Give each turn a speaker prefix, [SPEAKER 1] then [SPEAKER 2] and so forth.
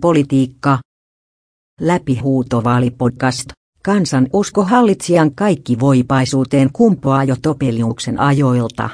[SPEAKER 1] Politiikka. Läpihuutovaalipodcast. Kansan usko hallitsijan kaikki voipaisuuteen kumpuaa jo Topeliuksen ajoilta.